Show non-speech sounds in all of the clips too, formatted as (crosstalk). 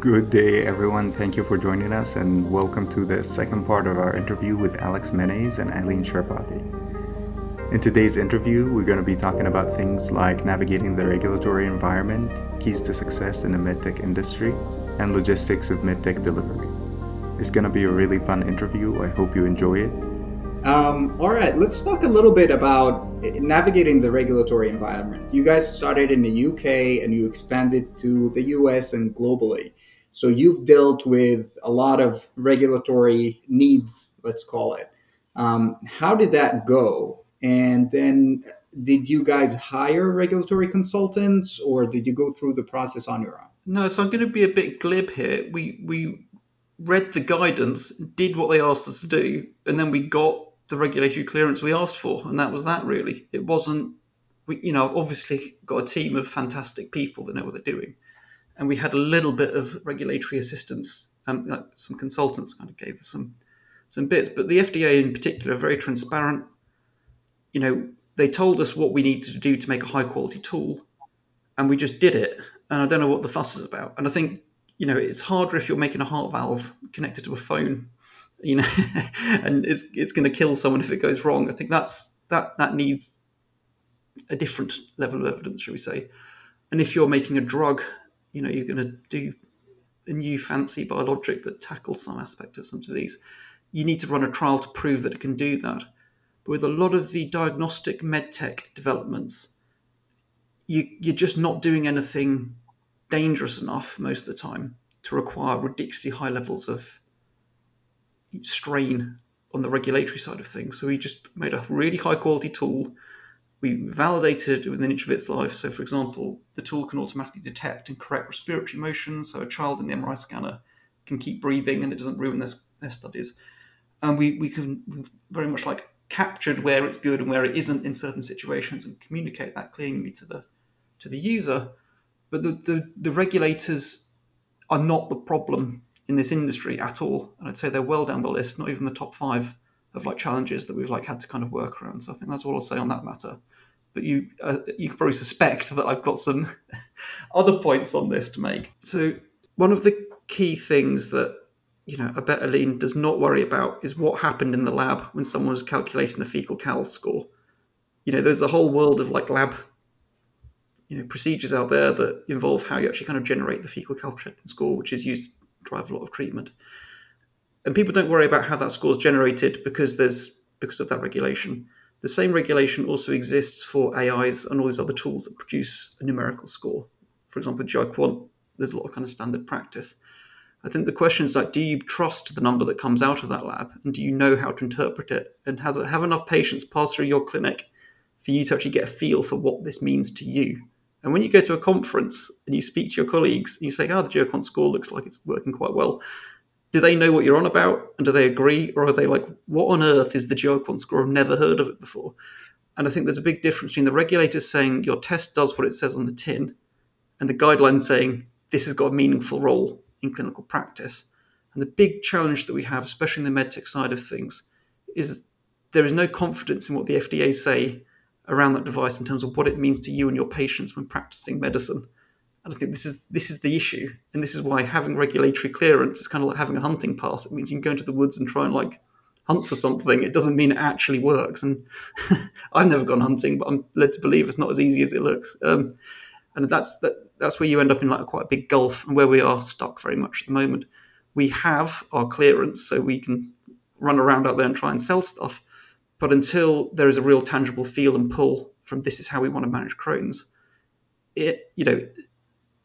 Good day, everyone. Thank you for joining us, and welcome to the second part of our interview with Alex Menys and Aline Charbaty. In today's interview, we're going to be talking about things like navigating the regulatory environment, keys to success in the medtech industry, and logistics of medtech delivery. It's going to be a really fun interview. I hope you enjoy it. Um, all right, let's talk a little bit about navigating the regulatory environment. You guys started in the UK and you expanded to the US and globally. So you've dealt with a lot of regulatory needs, let's call it. Um, how did that go? And then did you guys hire regulatory consultants or did you go through the process on your own? No, so I'm going to be a bit glib here. We we read the guidance, did what they asked us to do, and then we got the regulatory clearance we asked for, and that was that. Really, it wasn't. We, you know, obviously got a team of fantastic people that know what they're doing, and we had a little bit of regulatory assistance. Um, like some consultants kind of gave us some some bits, but the FDA in particular very transparent. You know, they told us what we needed to do to make a high quality tool, and we just did it. And I don't know what the fuss is about. And I think you know it's harder if you're making a heart valve connected to a phone you know, (laughs) and it's it's going to kill someone if it goes wrong. I think that's that that needs a different level of evidence, shall we say? And if you're making a drug, you know, you're going to do a new fancy biologic that tackles some aspect of some disease. You need to run a trial to prove that it can do that. But with a lot of the diagnostic medtech developments, you, you're just not doing anything dangerous enough most of the time to require ridiculously high levels of strain on the regulatory side of things. So we just made a really high quality tool. We validated it within inch of its life. So, for example, the tool can automatically detect and correct respiratory motion. So, a child in the MRI scanner can keep breathing and it doesn't ruin their, their studies. And we, we can very much like captured where it's good and where it isn't in certain situations and communicate that clearly to the to the user. But the, the, the regulators are not the problem in this industry at all. And I'd say they're well down the list, not even the top five of like challenges that we've like had to kind of work around. So I think that's all I'll say on that matter. But you uh, you could probably suspect that I've got some (laughs) other points on this to make. So one of the key things that you know a better lean does not worry about is what happened in the lab when someone was calculating the fecal cal score. You know, there's a whole world of like lab you know procedures out there that involve how you actually kind of generate the fecal calprotectin score, which is used to drive a lot of treatment. And people don't worry about how that score is generated because there's because of that regulation. The same regulation also exists for AIs and all these other tools that produce a numerical score. For example, GIQuant, there's a lot of kind of standard practice. I think the question is like, do you trust the number that comes out of that lab, and do you know how to interpret it, and has it have enough patients pass through your clinic for you to actually get a feel for what this means to you? And when you go to a conference and you speak to your colleagues and you say, oh, the GIQuant score looks like it's working quite well, do they know what you're on about? And do they agree? Or are they like, what on earth is the GIQuant score? I've never heard of it before. And I think there's a big difference between the regulators saying your test does what it says on the tin and the guidelines saying this has got a meaningful role in clinical practice. And the big challenge that we have, especially in the medtech side of things, is there is no confidence in what the FDA say around that device in terms of what it means to you and your patients when practicing medicine. And I think this is this is the issue, and this is why having regulatory clearance is kind of like having a hunting pass. It means you can go into the woods and try and like hunt for something. It doesn't mean it actually works. And (laughs) I've never gone hunting, but I'm led to believe it's not as easy as it looks. Um, and that's that, that's where you end up in like a quite a big gulf, and where we are stuck very much at the moment. We have our clearance, so we can run around out there and try and sell stuff. But until there is a real tangible feel and pull from this is how we want to manage Crohn's, it you know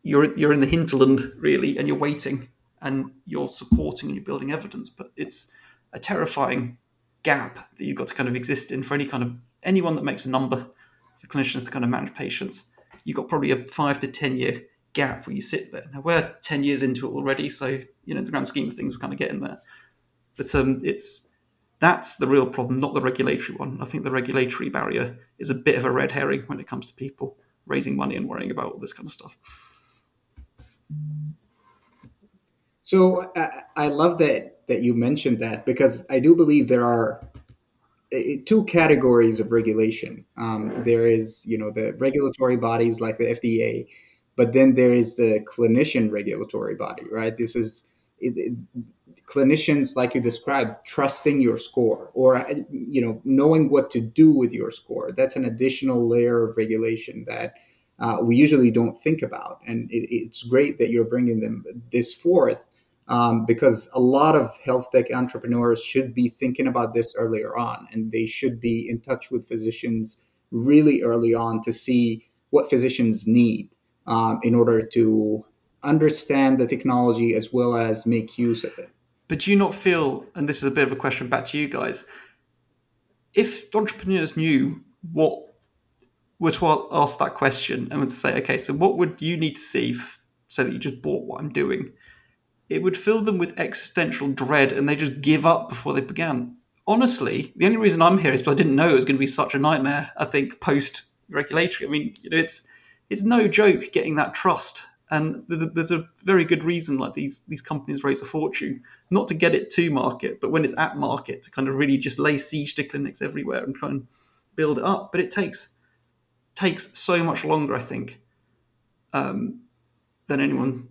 you're you're in the hinterland really, and you're waiting and you're supporting and you're building evidence, but it's a terrifying gap that you've got to kind of exist in for any kind of anyone that makes a number for clinicians to kind of manage patients. You've got probably a five to ten year gap where you sit there. Now we're ten years into it already, so you know the grand scheme of things we're kind of getting there. But um, it's that's the real problem, not the regulatory one. I think the regulatory barrier is a bit of a red herring when it comes to people raising money and worrying about all this kind of stuff. So uh, I love that that you mentioned that because I do believe there are two categories of regulation. Um, there is, you know, the regulatory bodies like the FDA but then there is the clinician regulatory body, right? This is it, it, clinicians, like you described, trusting your score or you know knowing what to do with your score. That's an additional layer of regulation that uh, we usually don't think about, and it, it's great that you're bringing them this forth. Um, because a lot of health tech entrepreneurs should be thinking about this earlier on, and they should be in touch with physicians really early on to see what physicians need um, in order to understand the technology as well as make use of it. But do you not feel, and this is a bit of a question back to you guys, if entrepreneurs knew what were to ask that question and would say, okay, so what would you need to see f- so that you just bought what I'm doing? It would fill them with existential dread and they just give up before they began. Honestly, the only reason I'm here is because I didn't know it was going to be such a nightmare, I think, post regulatory. I mean, you know, it's it's no joke getting that trust and there's a very good reason like these these companies raise a fortune not to get it to market but when it's at market to kind of really just lay siege to clinics everywhere and try and build it up but it takes takes so much longer i think um, than anyone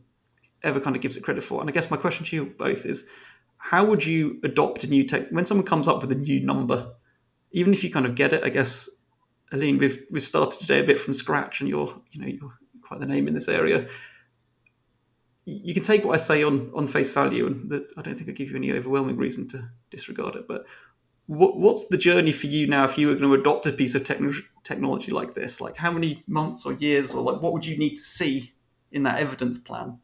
ever kind of gives it credit for and i guess my question to you both is how would you adopt a new tech when someone comes up with a new number even if you kind of get it i guess Aline, we've we've started today a bit from scratch, and you're you know you're quite the name in this area you can take what I say on on face value, and I don't think I give you any overwhelming reason to disregard it. But what, what's the journey for you now if you were going to adopt a piece of techn- technology like this? Like, how many months or years, or like, what would you need to see in that evidence plan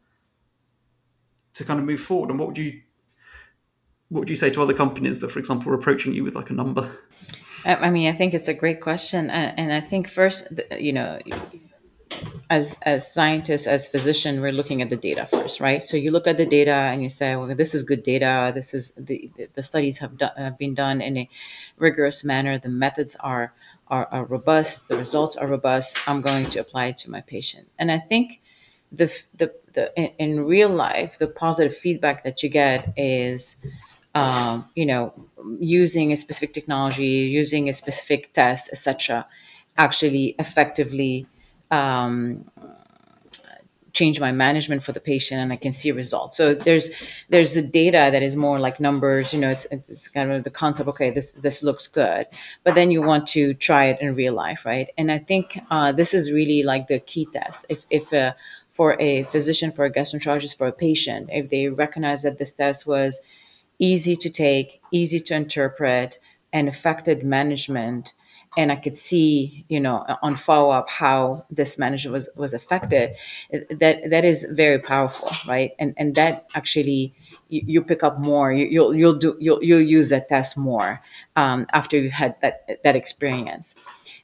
to kind of move forward? And what would you what would you say to other companies that, for example, are approaching you with like a number? I mean, I think it's a great question, and I think first, you know, as as scientists as physician we're looking at the data first right? So you look at the data and you say well this is good data. This is the the studies have, do, have been done in a rigorous manner. The methods are, are are robust. The results are robust. I'm going to apply it to my patient. And i think the the, the in, in real life the positive feedback that you get is um, you know using a specific technology using a specific test etc actually effectively um, change my management for the patient and I can see results. So there's there's a data that is more like numbers, you know, it's, it's kind of the concept, okay, this this looks good. But then you want to try it in real life, right? And I think uh, this is really like the key test. If if uh, for a physician, for a gastroenterologist, for a patient, if they recognize that this test was easy to take, easy to interpret, and affected management, and I could see, you know, on follow up how this manager was was affected. That that is very powerful, right? And and that actually you, you pick up more. You, will you'll do you'll you'll use that test more um, after you've had that that experience.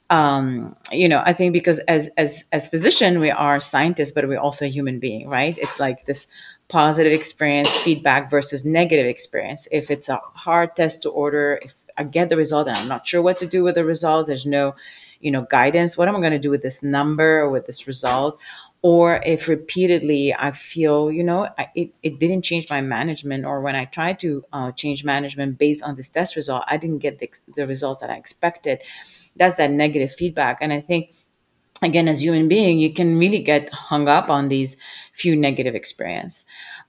Um, you know, I think because as as as physician, we are scientists, but we're also a human being, right? It's like this positive experience feedback versus negative experience. If it's a hard test to order, if I get the result and I'm not sure what to do with the results. There's no, you know, guidance. What am I going to do with this number or with this result? Or if repeatedly I feel, you know, I, it, it didn't change my management, or when I tried to uh, change management based on this test result, I didn't get the, the results that I expected. That's that negative feedback. And I think again as human being you can really get hung up on these few negative experience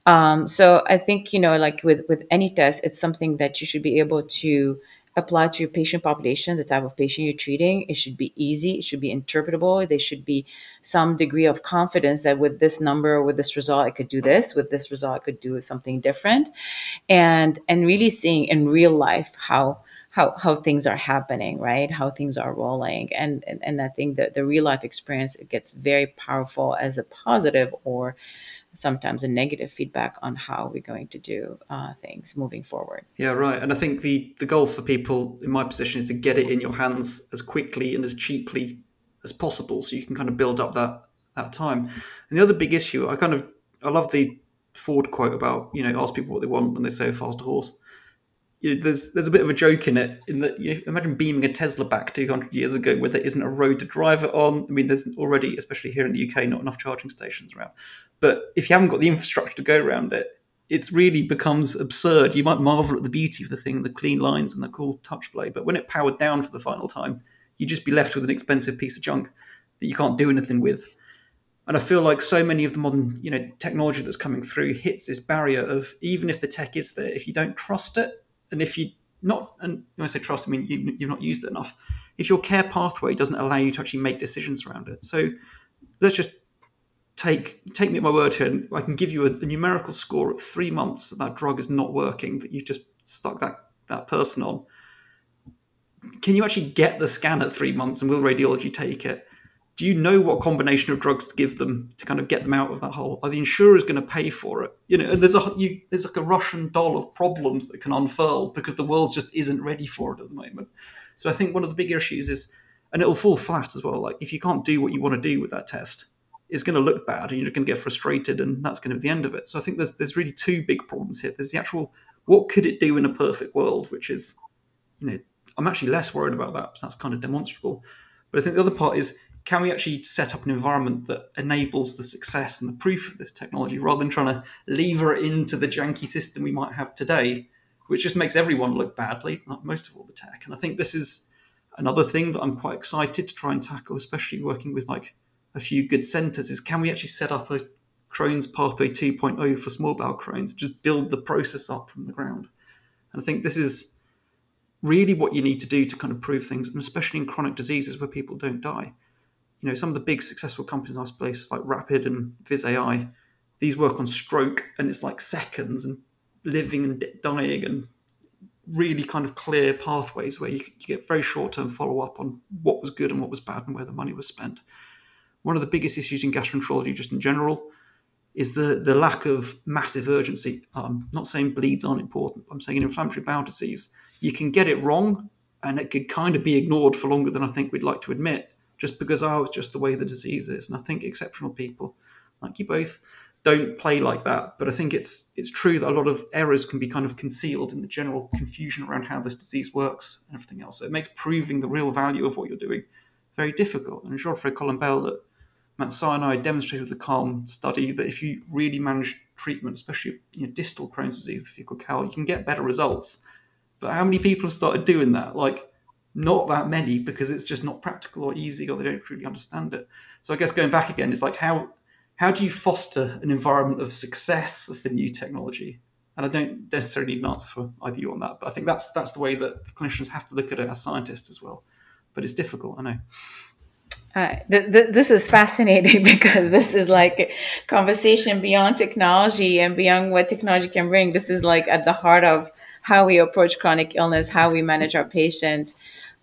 um, so i think you know like with with any test it's something that you should be able to apply to your patient population, the type of patient you're treating. It should be easy. It should be interpretable. There should be some degree of confidence that with this number, with this result, I could do this. With this result, I could do something different, and and really seeing in real life how how how things are happening, right? How things are rolling, and and, and I think that the real life experience it gets very powerful as a positive or sometimes a negative feedback on how we're going to do uh, things moving forward. Yeah, right. And I think the the goal for people in my position is to get it in your hands as quickly and as cheaply as possible, so you can kind of build up that that time. And the other big issue, I kind of I love the Ford quote about you know ask people what they want and they say a faster horse you know, there's there's a bit of a joke in it in that you know, imagine beaming a Tesla back 200 years ago where there isn't a road to drive it on. I mean, there's already, especially here in the UK, not enough charging stations around. But if you haven't got the infrastructure to go around it, it really becomes absurd. You might marvel at the beauty of the thing, the clean lines and the cool touch play, but when it powered down for the final time, you'd just be left with an expensive piece of junk that you can't do anything with. And I feel like so many of the modern, you know, technology that's coming through hits this barrier of even if the tech is there, if you don't trust it, and if you not, and when I say trust, I mean you, you've not used it enough. If your care pathway doesn't allow you to actually make decisions around it, so let's just take take me at my word here, and I can give you a, a numerical score at three months that that drug is not working, that you've just stuck that that person on. Can you actually get the scan at three months, and will radiology take it? Do you know what combination of drugs to give them to kind of get them out of that hole? Are the insurers going to pay for it? You know, there's a you, there's like a Russian doll of problems that can unfurl because the world just isn't ready for it at the moment. So I think one of the big issues is, and it'll fall flat as well. Like if you can't do what you want to do with that test, it's going to look bad, and you're going to get frustrated, and that's going to be the end of it. So I think there's there's really two big problems here. There's the actual what could it do in a perfect world, which is, you know, I'm actually less worried about that because that's kind of demonstrable. But I think the other part is can we actually set up an environment that enables the success and the proof of this technology rather than trying to lever it into the janky system we might have today, which just makes everyone look badly, like most of all the tech. And I think this is another thing that I'm quite excited to try and tackle, especially working with like a few good centers, is can we actually set up a Crohn's pathway 2.0 for small bowel Crohn's, just build the process up from the ground. And I think this is really what you need to do to kind of prove things, and especially in chronic diseases where people don't die you know, some of the big successful companies in our space, like Rapid and Viz.ai, these work on stroke and it's like seconds and living and dying and really kind of clear pathways where you, you get very short term follow up on what was good and what was bad and where the money was spent. One of the biggest issues in gastroenterology, just in general, is the, the lack of massive urgency. I'm not saying bleeds aren't important, I'm saying in inflammatory bowel disease, you can get it wrong and it could kind of be ignored for longer than I think we'd like to admit just because oh, it's just the way the disease is. And I think exceptional people, like you both, don't play like that. But I think it's it's true that a lot of errors can be kind of concealed in the general confusion around how this disease works and everything else. So it makes proving the real value of what you're doing very difficult. And Jean-Frédéric Colombel at Mount Sinai demonstrated with the CALM study that if you really manage treatment, especially you know, distal Crohn's disease, fecal cal, you can get better results. But how many people have started doing that? Like not that many because it's just not practical or easy or they don't really understand it. So I guess going back again it's like how how do you foster an environment of success for new technology? And I don't necessarily need an answer for either you on that, but I think that's that's the way that clinicians have to look at it as scientists as well. But it's difficult, I know. Uh, th- th- this is fascinating (laughs) because this is like conversation beyond technology and beyond what technology can bring. This is like at the heart of how we approach chronic illness, how we manage our patient,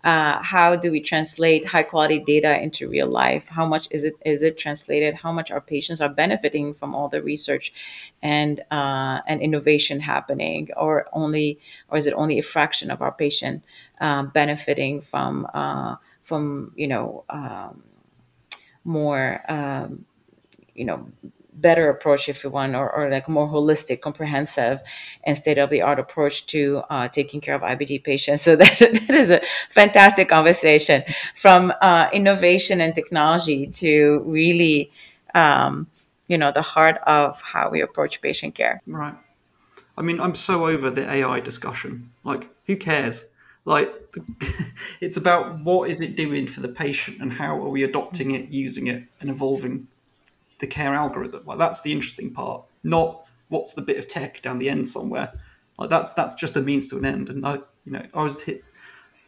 uh, how do we translate high quality data into real life? How much is it is it translated? How much our patients are benefiting from all the research and uh, and innovation happening? Or only or is it only a fraction of our patient um, benefiting from uh, from you know um, more um, you know better approach, if you want, or, or like more holistic, comprehensive, and state of the art approach to uh, taking care of IBD patients. (laughs) So that, that is a fantastic conversation from uh, innovation and technology to really, um, you know, the heart of how we approach patient care. Right. I mean, I'm so over the AI discussion. Like, who cares? Like, (laughs) it's about what is it doing for the patient and how are we adopting it, using it, and evolving the care algorithm. Like that's the interesting part, not what's the bit of tech down the end somewhere. Like that's that's just a means to an end. And I, you know, I was hit,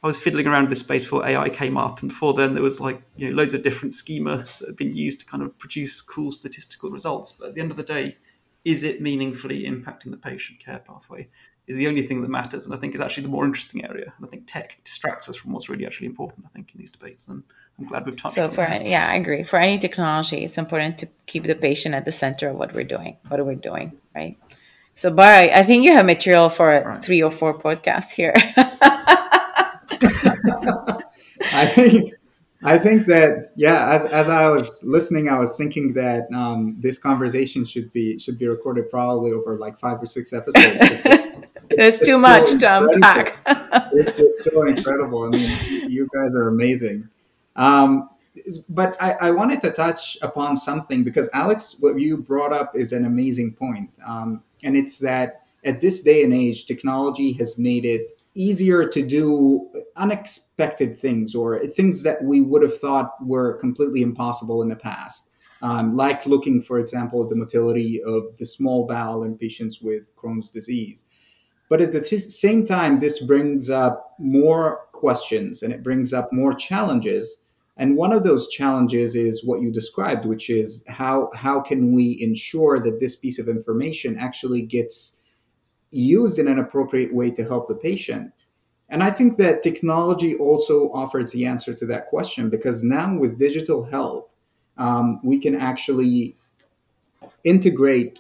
I was fiddling around this space before AI came up, and before then there was like you know loads of different schema that have been used to kind of produce cool statistical results. But at the end of the day, is it meaningfully impacting the patient care pathway? is the only thing that matters, and I think is actually the more interesting area. And I think tech distracts us from what's really actually important. I think in these debates, and I'm glad we've touched. So for that. yeah, I agree. For any technology, it's important to keep the patient at the center of what we're doing. What are we doing, right? So, Barry, I think you have material for right. three or four podcasts here. (laughs) I think I think that yeah, as, as I was listening, I was thinking that um, this conversation should be should be recorded probably over like five or six episodes. It's, (laughs) it's, too so much to unpack. (laughs) it's just so incredible. I mean, you guys are amazing. Um, but I, I, wanted to touch upon something because Alex, what you brought up is an amazing point, um, and it's that at this day and age, technology has made it easier to do unexpected things or things that we would have thought were completely impossible in the past. um, like looking, for example, at the motility of the small bowel in patients with Crohn's disease. But at the t- same time, this brings up more questions and it brings up more challenges. And one of those challenges is what you described, which is how how can we ensure that this piece of information actually gets used in an appropriate way to help the patient? And I think that technology also offers the answer to that question because now with digital health, um, we can actually integrate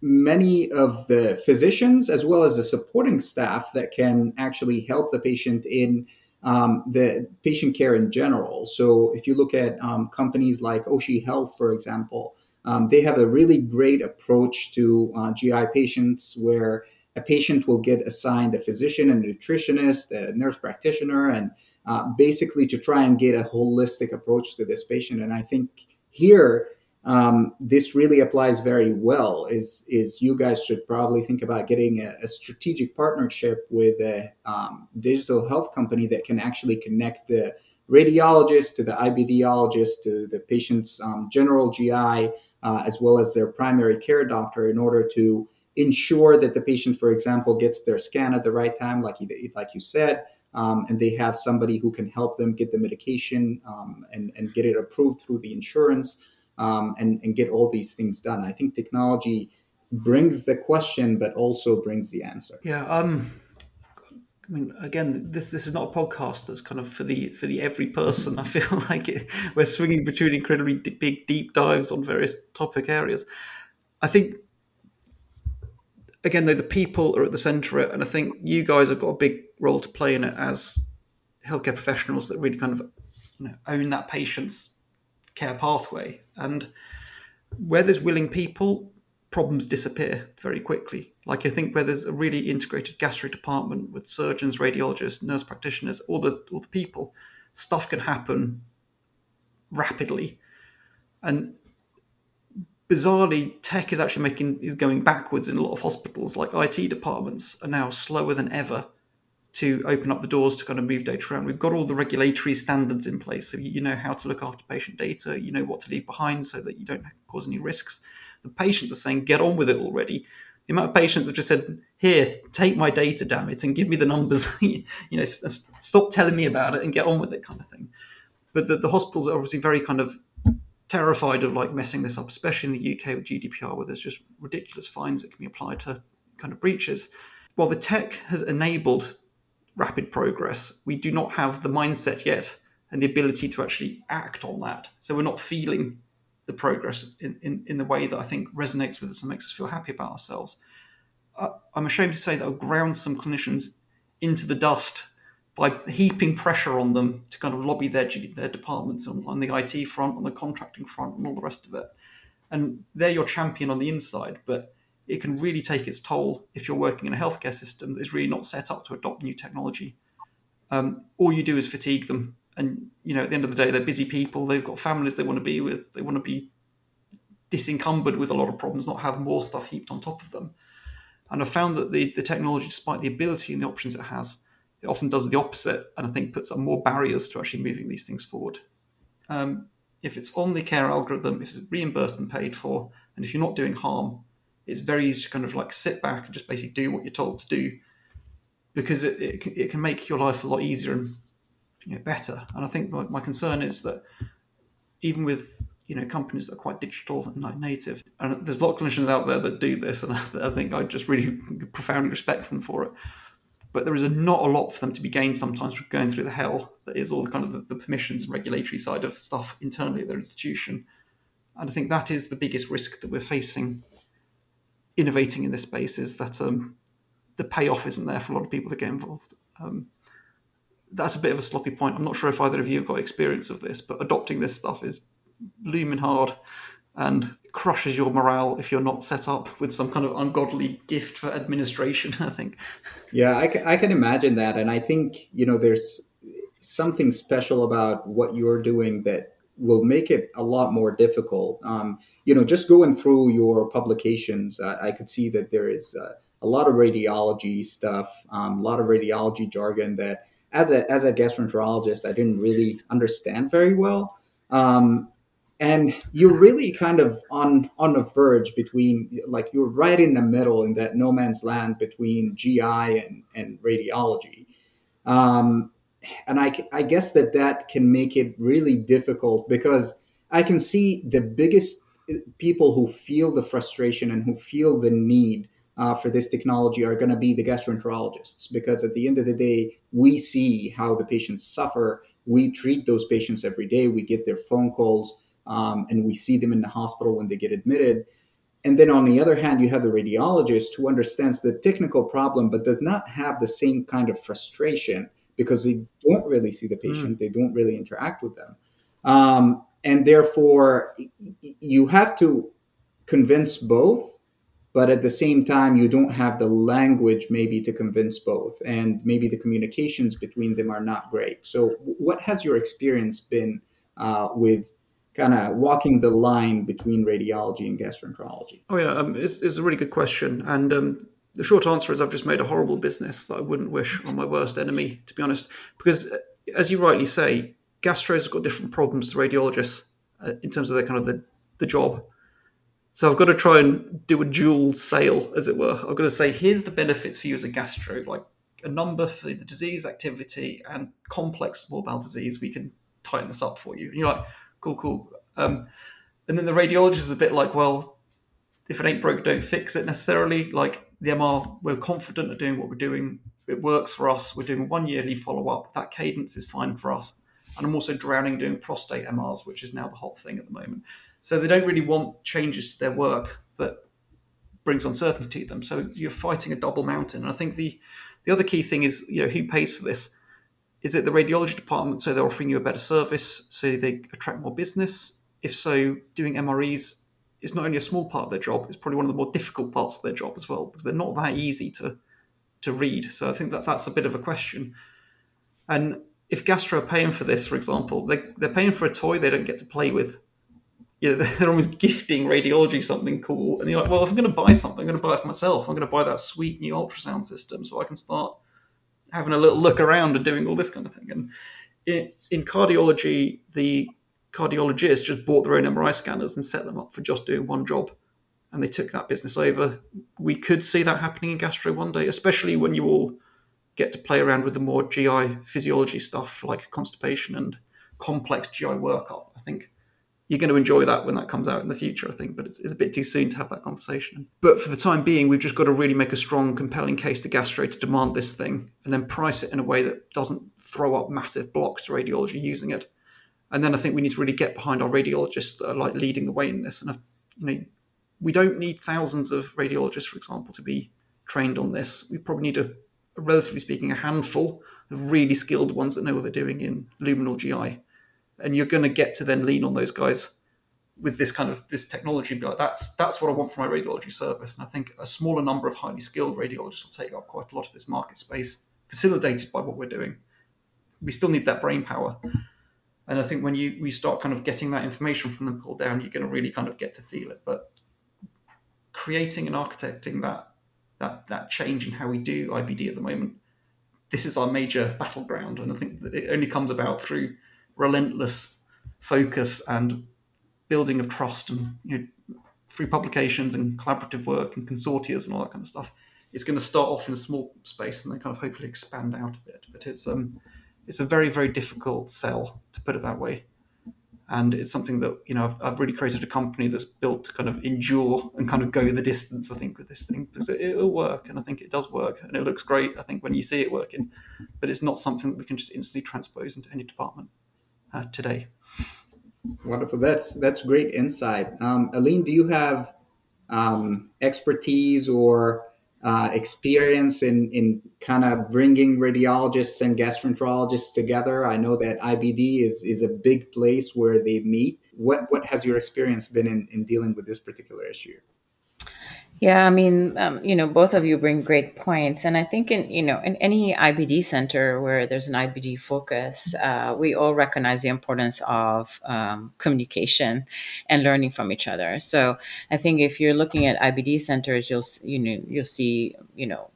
many of the physicians as well as the supporting staff that can actually help the patient in um, the patient care in general. So if you look at um, companies like Oshi Health, for example, um, they have a really great approach to uh, GI patients where a patient will get assigned a physician, a nutritionist, a nurse practitioner, and uh, basically to try and get a holistic approach to this patient. And I think here, um, this really applies very well. Is is you guys should probably think about getting a, a strategic partnership with a um, digital health company that can actually connect the radiologist to the IBDologist to the patient's um, general GI uh, as well as their primary care doctor in order to ensure that the patient, for example, gets their scan at the right time, like you, like you said, um, and they have somebody who can help them get the medication um, and, and get it approved through the insurance um, and, and get all these things done. I think technology brings the question, but also brings the answer. Yeah. Um, I mean, again, this this is not a podcast that's kind of for the for the every person. (laughs) I feel like it, we're swinging between incredibly big deep dives on various topic areas. I think again, though, the people are at the centre of it, and I think you guys have got a big role to play in it as healthcare professionals that really kind of you know, own that patient's care pathway. And where there's willing people, problems disappear very quickly. Like I think where there's a really integrated gastro department with surgeons, radiologists, nurse practitioners, all the all the people, stuff can happen rapidly. And bizarrely, tech is actually making is going backwards in a lot of hospitals. Like IT departments are now slower than ever to open up the doors to kind of move data around. We've got all the regulatory standards in place, so you know how to look after patient data, you know what to leave behind, so that you don't cause any risks. The patients are saying, "Get on with it already." The amount of patients that just said, "Here, take my data, damn it, and give me the numbers," (laughs) you know, stop telling me about it and get on with it, kind of thing. But the, the hospitals are obviously very kind of terrified of like messing this up, especially in the UK with GDPR, where there's just ridiculous fines that can be applied to kind of breaches. While the tech has enabled rapid progress, we do not have the mindset yet and the ability to actually act on that. So we're not feeling the progress in, in, in the way that I think resonates with us and makes us feel happy about ourselves. Uh, I'm ashamed to say that I've ground some clinicians into the dust by heaping pressure on them to kind of lobby their their departments on, on the IT front, on the contracting front, and all the rest of it. And they're your champion on the inside, but it can really take its toll if you're working in a healthcare system that is really not set up to adopt new technology. Um, all you do is fatigue them, and you know at the end of the day, they're busy people. They've got families they want to be with. They want to be disencumbered with a lot of problems, not have more stuff heaped on top of them. And I've found that the, the technology, despite the ability and the options it has, it often does the opposite and I think puts up more barriers to actually moving these things forward. Um, if it's on the care algorithm, if it's reimbursed and paid for, and if you're not doing harm, it's very easy to kind of like sit back and just basically do what you're told to do because it, it, it can make your life a lot easier and you know, better. And I think my, my concern is that even with you know companies that are quite digital and like native, and there's a lot of clinicians out there that do this, and (laughs) I, think I just really profoundly respect them for it but there is a, not a lot for them to be gained sometimes from going through the hell that is all the kind of the, the, permissions and regulatory side of stuff internally at their institution. And I think that is the biggest risk that we're facing innovating in this space is that um, the payoff isn't there for a lot of people that get involved. Um, that's a bit of a sloppy point. I'm not sure if either of you have got experience of this, but adopting this stuff is looming hard and crushes your morale if you're not set up with some kind of ungodly gift for administration (laughs) i think yeah I I can imagine that and i think you know there's something special about what you're doing that will make it a lot more difficult um, you know just going through your publications uh, i could see that there is uh, a lot of radiology stuff um, a lot of radiology jargon that as a as a gastroenterologist i didn't really understand very well um, and you're really kind of on on the verge between like you're right in the middle in that no man's land between GI and and radiology. Um, and I, I guess that that can make it really difficult because I can see the biggest uh, people who feel the frustration and who feel the need uh, for this technology are going to be the gastroenterologists because at the end of the day, we see how the patients suffer. We treat those patients every day. We get their phone calls um, and we see them in the hospital when they get admitted. And then on the other hand, you have the radiologist who understands the technical problem but does not have the same kind of frustration because they don't really see the patient, mm. they don't really interact with them. Um, and therefore, you have to convince both, but at the same time, you don't have the language maybe to convince both, and maybe the communications between them are not great. So, what has your experience been uh, with? kind of walking the line between radiology and gastroenterology? Oh yeah, um, it's, it's, a really good question, and um, the short answer is I've just made a horrible business that I wouldn't wish on my worst enemy, to be honest. Because, uh, as you rightly say, gastros have got different problems to radiologists uh, in terms of their kind of the, the job. So I've got to try and do a dual sale, as it were. I've got to say, here's the benefits for you as a gastro, like a number for the disease activity and complex small bowel disease. We can tighten this up for you. And you're like, cool, cool. Um, and then the radiologist is a bit like, well, if it ain't broke, don't fix it necessarily. Like the MR, we're confident of doing what we're doing. It works for us. We're doing one yearly follow up. That cadence is fine for us. And I'm also drowning doing prostate MRs, which is now the hot thing at the moment. So they don't really want changes to their work that brings uncertainty to them. So you're fighting a double mountain. And I think the the other key thing is, you know, who pays for this? Is it the radiology department? So they're offering you a better service, so they attract more business. If so, doing MREs is not only a small part of their job; it's probably one of the more difficult parts of their job as well, because they're not that easy to to read. So I think that that's a bit of a question. And if Gastro are paying for this, for example, they, they're paying for a toy they don't get to play with. You know, (laughs) they're almost gifting radiology something cool, and you're like, well, if I'm going to buy something, I'm going to buy it for myself. I'm going to buy that sweet new ultrasound system so I can start having a little look around and doing all this kind of thing. And in, in cardiology, the cardiologists just bought their own MRI scanners and set them up for just doing one job. And they took that business over. We could see that happening in gastro one day, especially when you all get to play around with the more GI physiology stuff like constipation and complex GI workup. I think you're going to enjoy that when that comes out in the future, I think, but it's, it's, a bit too soon to have that conversation. But for the time being, we've just got to really make a strong, compelling case to gastro to demand this thing and then price it in a way that doesn't throw up massive blocks to radiology using it. And then I think we need to really get behind our radiologists that are like leading the way in this. And, you know, we don't need thousands of radiologists, for example, to be trained on this. We probably need a, relatively speaking, a handful of really skilled ones that know what they're doing in luminal GI and you're going to get to then lean on those guys with this kind of this technology and be like that's that's what I want for my radiology service. And I think a smaller number of highly skilled radiologists will take up quite a lot of this market space, facilitated by what we're doing. We still need that brain power. And I think when you we start kind of getting that information from them pulled down, you're going to really kind of get to feel it. But creating and architecting that that that change in how we do IBD at the moment, this is our major battleground, and I think it only comes about through relentless focus and building of trust and you know, through publications and collaborative work and consortia and all that kind of stuff. It's going to start off in a small space and then kind of hopefully expand out a bit. But it's um, it's a very very difficult sell to put it that way, and it's something that you know I've, I've really created a company that's built to kind of endure and kind of go the distance. I think with this thing because it, it'll work, and I think it does work, and it looks great. I think when you see it working, but it's not something that we can just instantly transpose into any department uh, today. Wonderful. That's that's great insight. Um, Aline, do you have um, expertise or uh, experience in in kind of bringing radiologists and gastroenterologists together? I know that IBD is is a big place where they meet. What what has your experience been in, in dealing with this particular issue? Yeah, I mean, um, you know, both of you bring great points, and I think in you know in any IBD center where there's an IBD focus, uh, we all recognize the importance of um, communication and learning from each other. So I think if you're looking at IBD centers, you'll you know you'll see you know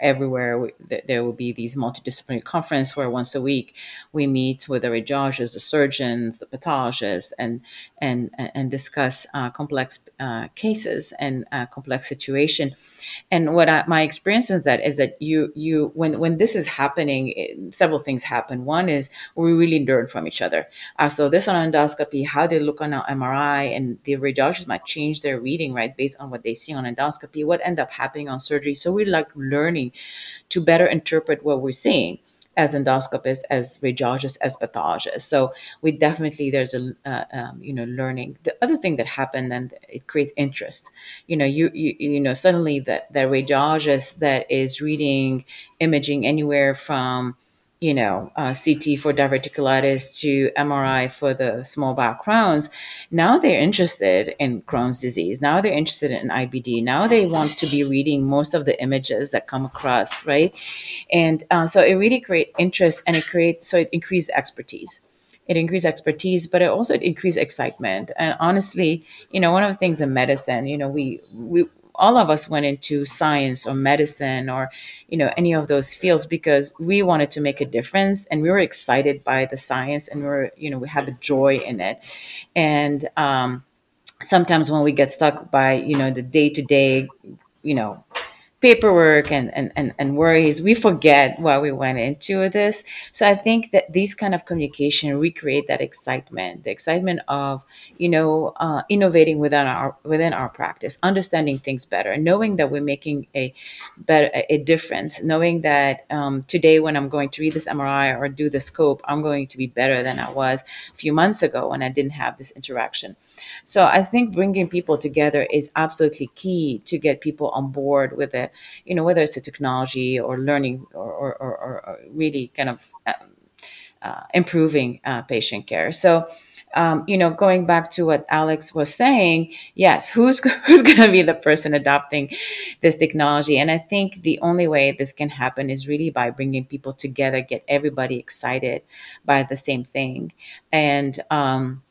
everywhere. There will be these multidisciplinary conference where once a week we meet with the radiologists, the surgeons, the pathologists, and and and discuss uh, complex uh, cases and uh, complex situation. And what I, my experience is that is that you you when when this is happening, it, several things happen. One is we really learn from each other. Uh, so this on endoscopy, how they look on an MRI, and the radiologists might change their reading right based on what they see on endoscopy. What end up happening on surgery? So we like learning to better interpret what we're seeing as endoscopists, as radiologists, as pathologists. So we definitely there's a uh, um, you know learning. The other thing that happened and it creates interest. You know, you you you know suddenly that that radiologist that is reading imaging anywhere from you know, uh, CT for diverticulitis to MRI for the small bowel Crohn's. Now they're interested in Crohn's disease. Now they're interested in IBD. Now they want to be reading most of the images that come across, right? And uh, so it really creates interest and it creates, so it increases expertise. It increases expertise, but it also increases excitement. And honestly, you know, one of the things in medicine, you know, we, we, all of us went into science or medicine or you know any of those fields because we wanted to make a difference and we were excited by the science and we are you know we had the joy in it. And um, sometimes when we get stuck by you know the day to day you know paperwork and, and, and, and worries, we forget why we went into this. So I think that these kind of communication recreate that excitement, the excitement of, you know, uh, innovating within our within our practice, understanding things better, knowing that we're making a better a difference, knowing that um, today when I'm going to read this MRI or do the scope, I'm going to be better than I was a few months ago when I didn't have this interaction. So I think bringing people together is absolutely key to get people on board with it you know, whether it's a technology or learning or, or, or, or really kind of um, uh, improving uh, patient care. So, um, you know, going back to what Alex was saying, yes, who's (laughs) who's going to be the person adopting this technology? And I think the only way this can happen is really by bringing people together, get everybody excited by the same thing, and um,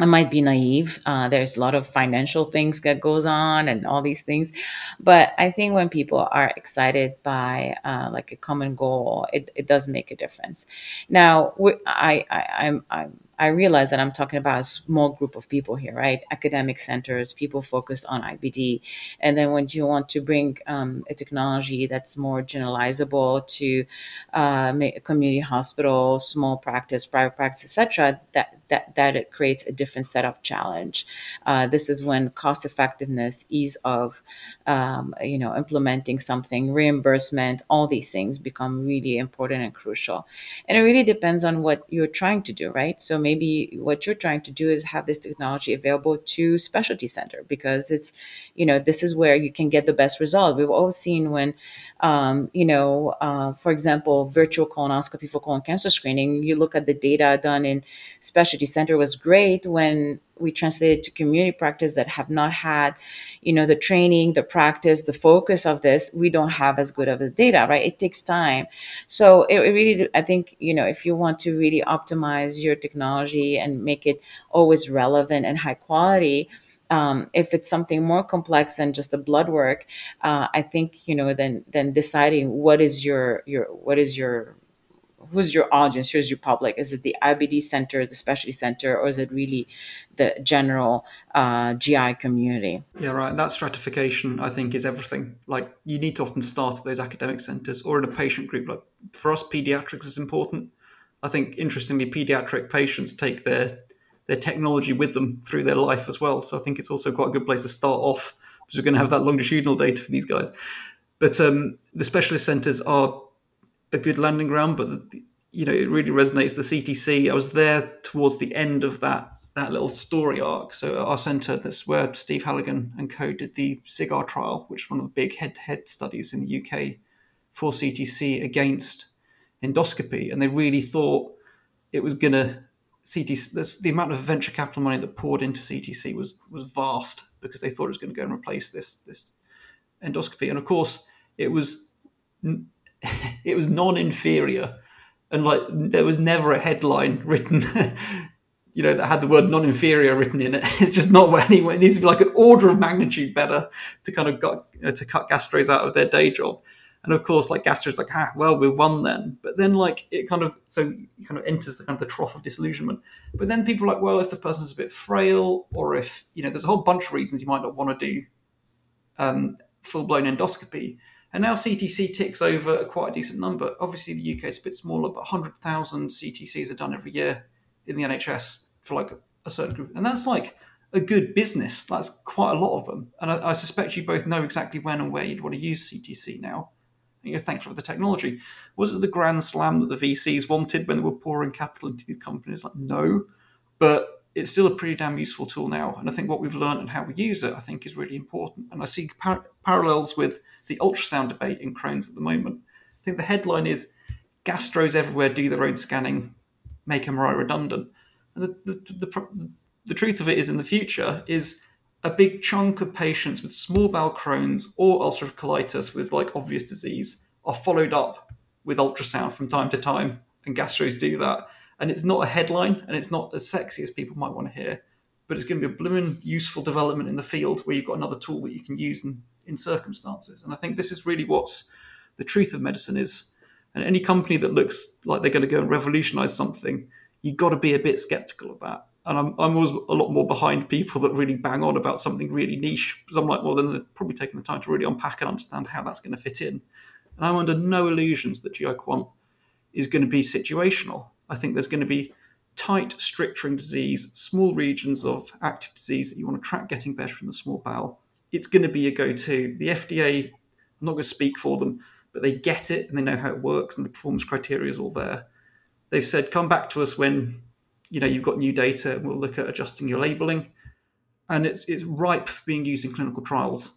I might be naive. Uh, there's a lot of financial things that goes on and all these things, but I think when people are excited by uh, like a common goal, it, it does make a difference. Now, I, I I'm I'm I realize that I'm talking about a small group of people here, right? Academic centers, people focused on IBD. And then when you want to bring um, a technology that's more generalizable to uh, community hospital, small practice, private practice, etc., that, that, that it creates a different set of challenge. Uh, this is when cost effectiveness, ease of, um, you know, implementing something, reimbursement, all these things become really important and crucial. And it really depends on what you're trying to do, right? So maybe what you're trying to do is have this technology available to specialty center because it's you know this is where you can get the best result. We've all seen when um, you know uh, for example virtual colonoscopy for colon cancer screening you look at the data done in specialty center was great when we translated to community practice that have not had you know the training the practice the focus of this we don't have as good of the data right? It takes time. So it, it really i think you know if you want to really optimize your technology and make it always relevant and high quality um, if it's something more complex than just the blood work uh, i think you know then then deciding what is your your what is your who's your audience? Who's your public? Is it the ibd center the specialty center or is it really the general uh, gi community? Yeah right. That stratification i think is everything. Like you need to often start at those academic centers or in a patient group. Like for us pediatrics is important. I think interestingly pediatric patients take their their technology with them through their life as well. So i think it's also quite a good place to start off because we're going to have that longitudinal data for these guys. But um, the specialist centers are a good landing ground, but you know it really resonates. The CTC. I was there towards the end of that that little story arc. So at our centre, that's where Steve Halligan and co did the SIGGAR trial, which is one of the big head-to-head studies in the UK for CTC against endoscopy, and they really thought it was going to CTC. The amount of venture capital money that poured into CTC was was vast because they thought it was going to go and replace this this endoscopy, and of course it was (laughs) it was non-inferior, and like there was never a headline written. (laughs) you know, that had the word non-inferior written in it. (laughs) It's just not anywhere. It needs to be like an order of magnitude better to kind of got, you know, to cut gastros out of their day job. And of course, like Gastro's like, ah, well, we won then. But then, like, it kind of so kind of enters the kind of the trough of disillusionment. But then people are like, well, if the person's a bit frail, or if you know, there's a whole bunch of reasons you might not want to do um, full blown endoscopy. And now CTC ticks over a quite a decent number. Obviously, the UK is a bit smaller, but 100,000 CTCs are done every year in the NHS for like a certain group. And that's like a good business. That's quite a lot of them. And I, I suspect you both know exactly when and where you'd want to use CTC now. And you're thankful for the technology. Was it the grand slam that the VCs wanted when they were pouring capital into these companies? Like, no. But it's still a pretty damn useful tool now. And I think what we've learned and how we use it, I think, is really important. And I see par- parallels with the ultrasound debate in Crohn's at the moment. I think the headline is gastros everywhere do their own scanning, make MRI redundant. And the, the, the, the truth of it is, in the future, is a big chunk of patients with small bowel Crohn's or ulcerative colitis with like obvious disease are followed up with ultrasound from time to time, and gastros do that. And it's not a headline, and it's not as sexy as people might want to hear, but it's going to be a blooming useful development in the field where you've got another tool that you can use in, in circumstances. And I think this is really what's the truth of medicine is. And any company that looks like they're going to go and revolutionize something, you've got to be a bit skeptical of that and I'm, I'm always a lot more behind people that really bang on about something really niche because I'm like, well, then they're probably taking the time to really unpack and understand how that's going to fit in. And I'm under no illusions that GIQuant is going to be situational. I think there's going to be tight stricturing disease, small regions of active disease that you want to track getting better in the small bowel. It's going to be a go-to. The FDA, I'm not going to speak for them, but they get it and they know how it works, and the performance criteria is all there. They've said, come back to us when you know you've got new data and we'll look at adjusting your labeling and it's it's ripe for being used in clinical trials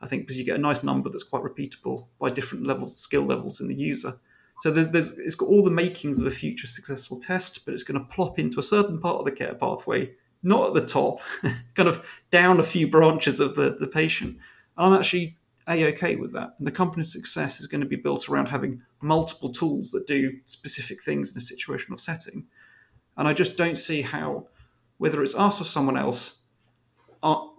i think because you get a nice number that's quite repeatable by different levels skill levels in the user so there's it's got all the makings of a future successful test but it's going to plop into a certain part of the care pathway not at the top (laughs) kind of down a few branches of the, the patient and i'm actually a-okay with that and the company's success is going to be built around having multiple tools that do specific things in a situational setting and I just don't see how, whether it's us or someone else, are,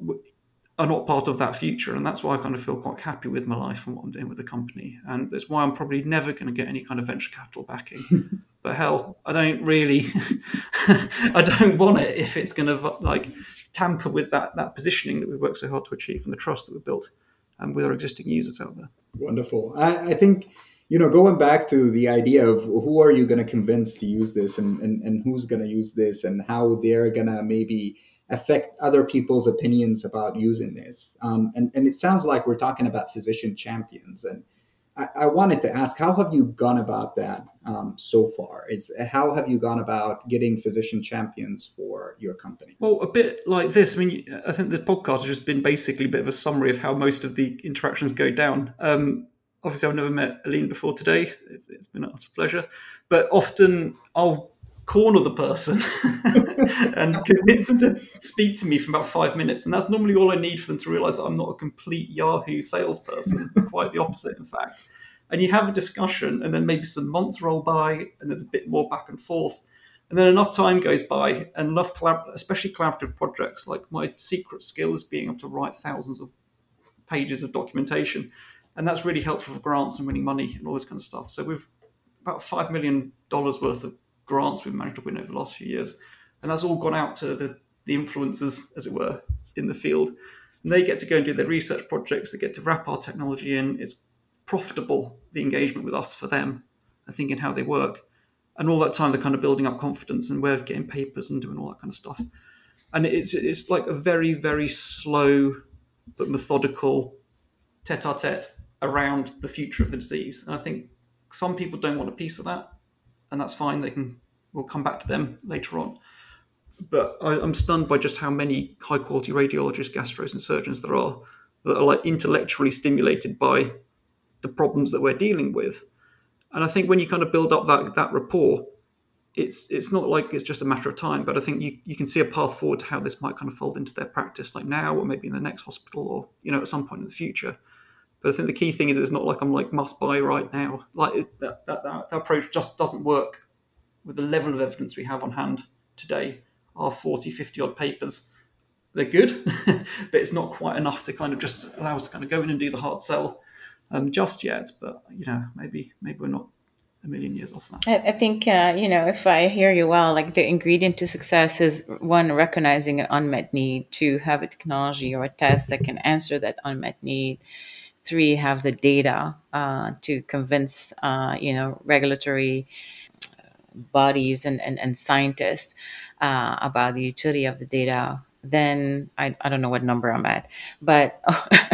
are not part of that future. And that's why I kind of feel quite happy with my life and what I'm doing with the company. And that's why I'm probably never going to get any kind of venture capital backing. (laughs) but hell, I don't really, (laughs) I don't want it if it's going to like tamper with that that positioning that we've worked so hard to achieve and the trust that we've built um, with our existing users out there. Wonderful. I, I think you know, going back to the idea of who are you going to convince to use this and, and, and who's going to use this and how they're going to maybe affect other people's opinions about using this. Um, and, and it sounds like we're talking about physician champions. And I, wanted to ask, how have you gone about that um, so far? Is How have you gone about getting physician champions for your company? Well, a bit like this. I mean, I think the podcast has just been basically a bit of a summary of how most of the interactions go down. Um, obviously I've never met Aline before today. It's, it's been a pleasure. But often I'll corner the person (laughs) and convince them to speak to me for about five minutes. And that's normally all I need for them to realize that I'm not a complete Yahoo salesperson. (laughs) Quite the opposite, in fact. And you have a discussion, and then maybe some months roll by, and there's a bit more back and forth. And then enough time goes by, and enough, collab- especially collaborative projects, like my secret skill is being able to write thousands of pages of documentation and that's really helpful for grants and winning money and all this kind of stuff. So we've about five million dollars worth of grants we've managed to win over the last few years, and that's all gone out to the the influencers, as it were, in the field. And they get to go and do their research projects. They get to wrap our technology in. It's profitable the engagement with us for them and thinking how they work. And all that time they're kind of building up confidence and we're getting papers and doing all that kind of stuff. And it's it's like a very very slow but methodical tete-a-tete around the future of the disease. And I think some people don't want a piece of that, and that's fine. They can we'll come back to them later on. But I, am stunned by just how many high quality radiologists, gastros, and surgeons there are that are like intellectually stimulated by the problems that we're dealing with. And I think when you kind of build up that that rapport, it's it's not like it's just a matter of time, but I think you, you can see a path forward to how this might kind of fold into their practice, like now or maybe in the next hospital or you know at some point in the future. But I think the key thing is it's not like I'm like must buy right now. Like it, that, that, that, that approach just doesn't work with the level of evidence we have on hand today. Our 40, 50 odd papers, they're good, (laughs) but it's not quite enough to kind of just allow us to kind of go in and do the hard sell. um, just yet. But you know, maybe maybe we're not a million years off that. I, I think uh, you know if I hear you well, like the ingredient to success is one recognizing an unmet need, to have a technology or a test that can answer that unmet need, three have the data uh, to convince uh, you know regulatory bodies and and, and scientists uh, about the utility of the data then I, I don't know what number I'm at, but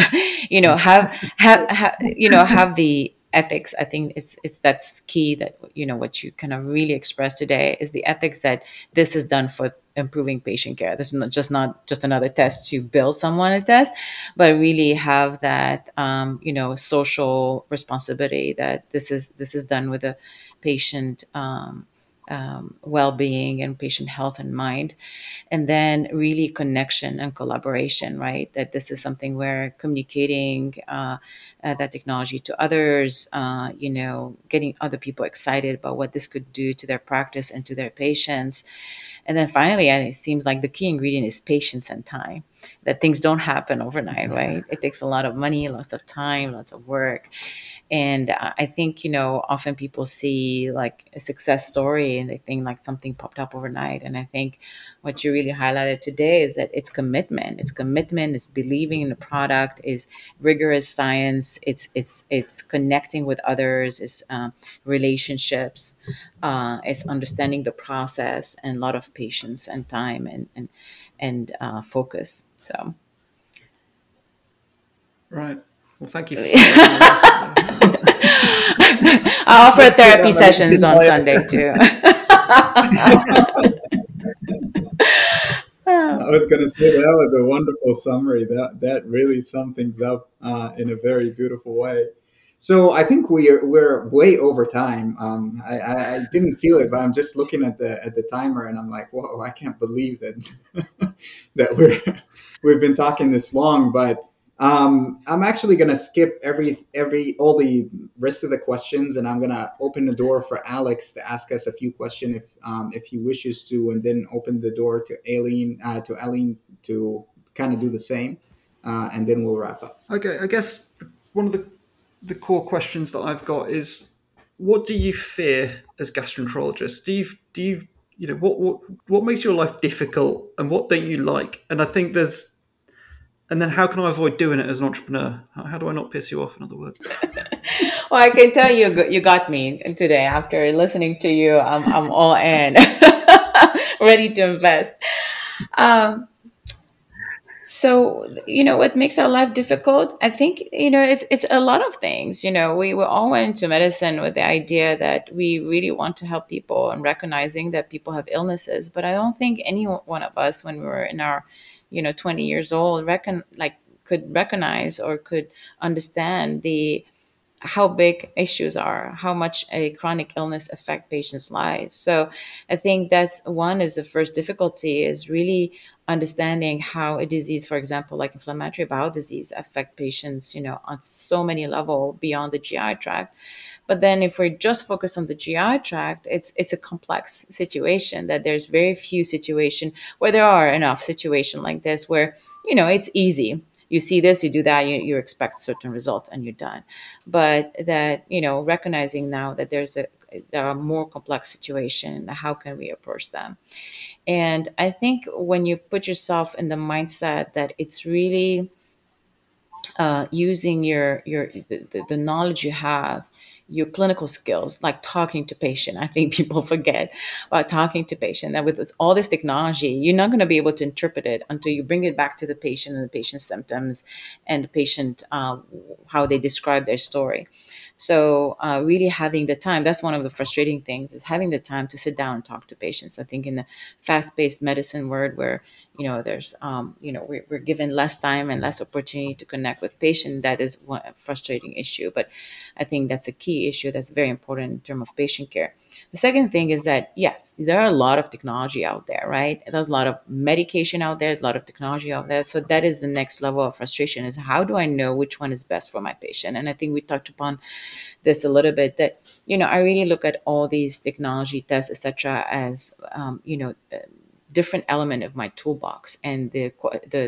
(laughs) you know have have, have you know have the ethics i think it's it's that's key that you know what you kind of really express today is the ethics that this is done for improving patient care. This is not just not just another test to bill someone a test but really have that um, you know social responsibility that this is this is done with a patient um, um, well-being and patient health in mind. And then really connection and collaboration right? That this is something where communicating uh, uh, that technology to others uh, you know getting other people excited about what this could do to their practice and to their patients. And then finally it seems like the key ingredient is patience and time that things don't happen overnight (laughs) right? It takes a lot of money lots of time lots of work and I think, you know, often people see like a success story and they think like something popped up overnight. And I think what you really highlighted today is that it's commitment. It's commitment, it's believing in the product, is rigorous science, it's it's it's connecting with others, it's uh, relationships, uh, it's understanding the process and a lot of patience and time and and and uh, focus. So Right. Well, thank you. For (laughs) I offer therapy sessions on Sunday too. (laughs) (laughs) I was going to say that was a wonderful summary. That that really summed things up uh, in a very beautiful way. So I think we're we're way over time. Um, I, I, didn't feel it, but I'm just looking at the at the timer, and I'm like, whoa! I can't believe that (laughs) that we're we've been talking this long. But um, I'm actually gonna skip every every all the rest of the questions, and I'm gonna open the door for Alex to ask us a few questions if um, if he wishes to, and then open the door to Aline uh, to Aline to kind of do the same, uh, and then we'll wrap up. Okay, I guess one of the the core questions that I've got is, what do you fear as gastroenterologist? Do you do you you know what what what makes your life difficult, and what don't you like? And I think there's and then how can I avoid doing it as an entrepreneur? How, how do I not piss you off? In other words. (laughs) well, I can tell you, you got me today. After listening to you, I'm, I'm all in, (laughs) ready to invest. Um, so you know what makes our life difficult i think you know it's it's a lot of things you know we, we all went into medicine with the idea that we really want to help people and recognizing that people have illnesses but i don't think any one of us when we were in our you know 20 years old reckon like could recognize or could understand the how big issues are how much a chronic illness affect patients lives. So i think that's one is the first difficulty is really understanding how a disease for example like inflammatory bowel disease affect patients you know on so many level beyond the gi tract but then if we just focus on the GI tract, it's it's a complex situation that there's very few situation where there are enough situation like this where, you know, it's easy. You see this, you do that, you, you expect certain results and you're done. But that, you know, recognizing now that there's a there are more complex situation, how can we approach them? And I think when you put yourself in the mindset that it's really uh, using your your the, the knowledge you have your clinical skills, like talking to patient. I think (laughs) people forget about talking to patient. That with all this technology, you're not going to be able to interpret it until you bring it back to the patient and the patient's symptoms and the patient uh, how they describe their story. So uh, really having the time, that's one of the frustrating things is having the time to sit down and talk to patients. I think in the fast-paced medicine world where you know there's um, you know we're, we're, given less time and less opportunity to connect with patient that is one frustrating issue but i think that's a key issue that's very important in terms of patient care. The second thing is that yes there are a lot of technology out there right? There's a lot of medication out there a lot of technology out there. So that is the next level of frustration is how do i know which one is best for my patient? And i think we talked upon this a little bit that you know i really look at all these technology tests etc as um, you know different element of my toolbox. And the the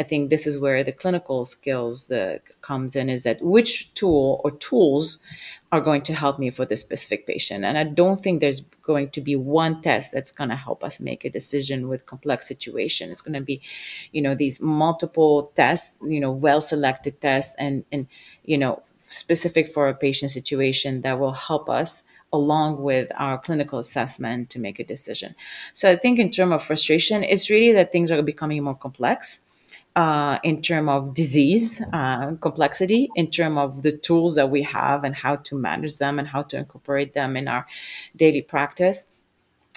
I think this is where the clinical skills the comes in is that which tool or tools are going to help me for this specific patient. And I don't think there's going to be one test that's going to help us make a decision with complex situation. It's going to be, you know, these multiple tests, you know, well selected tests and and you know specific for a patient situation that will help us along with our clinical assessment to make a decision. So I think in terms of frustration, it's really that things are becoming more complex. Uh, in terms of disease uh, complexity, in terms of the tools that we have and how to manage them and how to incorporate them in our daily practice,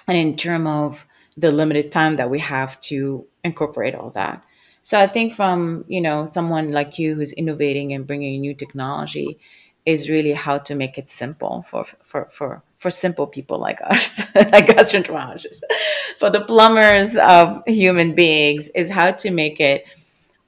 and in terms of the limited time that we have to incorporate all that. So I think from you know someone like you who's innovating and bringing new technology, is really how to make it simple for for for for simple people like us, (laughs) like gastroenterologists, for the plumbers of human beings, is how to make it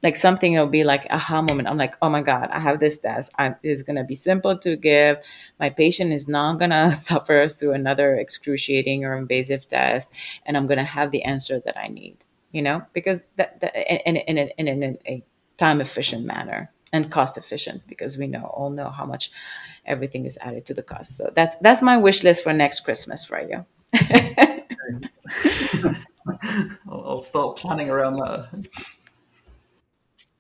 like something that'll be like aha moment. I'm like, oh my god, I have this test. I, it's gonna be simple to give. My patient is not gonna (laughs) suffer through another excruciating or invasive test, and I'm gonna have the answer that I need. You know, because that, that in, in, in, in, in a time efficient manner and cost efficient because we know all know how much everything is added to the cost. So that's that's my wish list for next Christmas for you. (laughs) I'll start planning around that.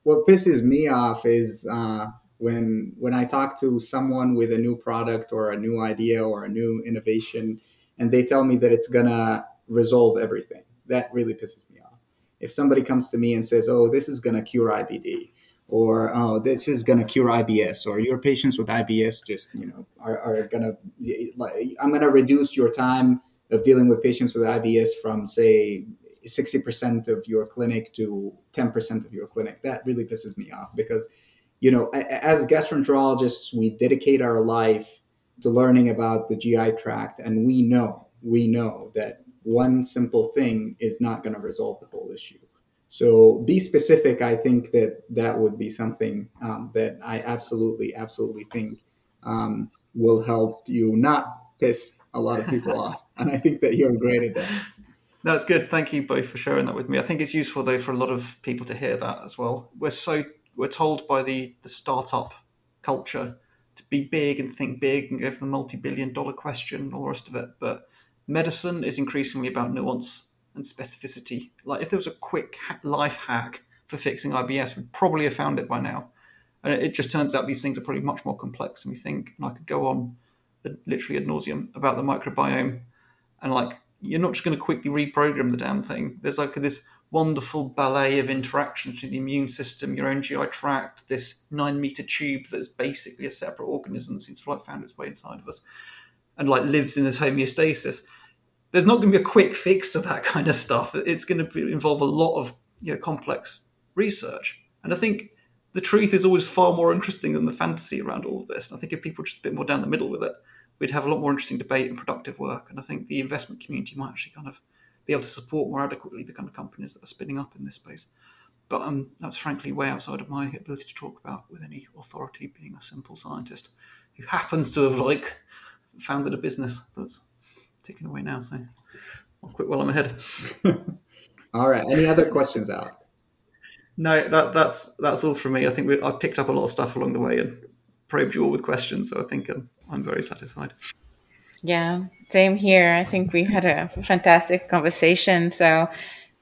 What pisses me off is uh, when when I talk to someone with a new product or a new idea or a new innovation, and they tell me that it's gonna resolve everything. That really pisses me off. If somebody comes to me and says, "Oh, this is gonna cure IBD," or oh this is going to cure ibs or your patients with ibs just you know are, are going to like i'm going to reduce your time of dealing with patients with ibs from say 60% of your clinic to 10% of your clinic. That really pisses me off because you know as gastroenterologists we dedicate our life to learning about the gi tract and we know we know that one simple thing is not going to resolve the whole issue so be specific. I think that that would be something um, that I absolutely, absolutely think um, will help you not piss a lot of people (laughs) off. And I think that you're great at that. That's good. Thank you both for sharing that with me. I think it's useful though for a lot of people to hear that as well. We're so we're told by the the startup culture to be big and think big and go for the multi-billion dollar question and all the rest of it. But medicine is increasingly about nuance and specificity. Like if there was a quick life hack for fixing IBS, we'd probably have found it by now. And it just turns out these things are probably much more complex than we think. And I could go on literally ad nauseum about the microbiome, and like you're not just going to quickly reprogram the damn thing. There's like this wonderful ballet of interactions between the immune system, your own GI tract, this nine meter tube that's basically a separate organism seems to have found its way inside of us, and like lives in this homeostasis there's not going to be a quick fix to that (laughs) kind of stuff. It's going to be, involve a lot of you know, complex research. And I think the truth is always far more interesting than the fantasy around all of this. I think if people were just a bit more down the middle with it, we'd have a lot more interesting debate and productive work. And I think the investment community might actually kind of be able to support more adequately the kind of companies that are spinning up in this space. But um, that's frankly way outside of my ability to talk about with any authority, being a simple scientist who happens to have like founded a business that's ticking away now, so I'll quit while I'm ahead. (laughs) all right. Any other questions, Alex? No, that that's that's all from me. I think we, I picked up a lot of stuff along the way and probed you all with questions, so I think I'm, I'm very satisfied. Yeah, same here. I think we had a fantastic conversation. So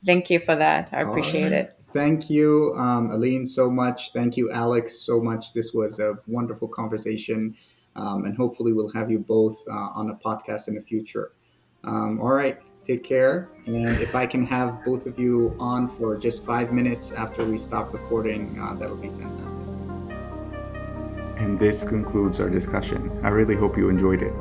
thank you for that. I appreciate right. it. Thank you, um, Aline, so much. Thank you, Alex, so much. This was a wonderful conversation. Um, and hopefully, we'll have you both uh, on a podcast in the future. Um, all right, take care. And if I can have both of you on for just five minutes after we stop recording, uh, that'll be fantastic. And this concludes our discussion. I really hope you enjoyed it.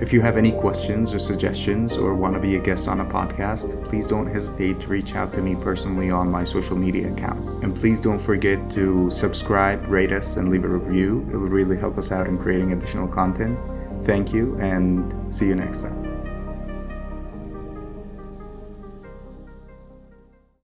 If you have any questions or suggestions or want to be a guest on a podcast, please don't hesitate to reach out to me personally on my social media accounts. And please don't forget to subscribe, rate us, and leave a review. It will really help us out in creating additional content. Thank you, and see you next time.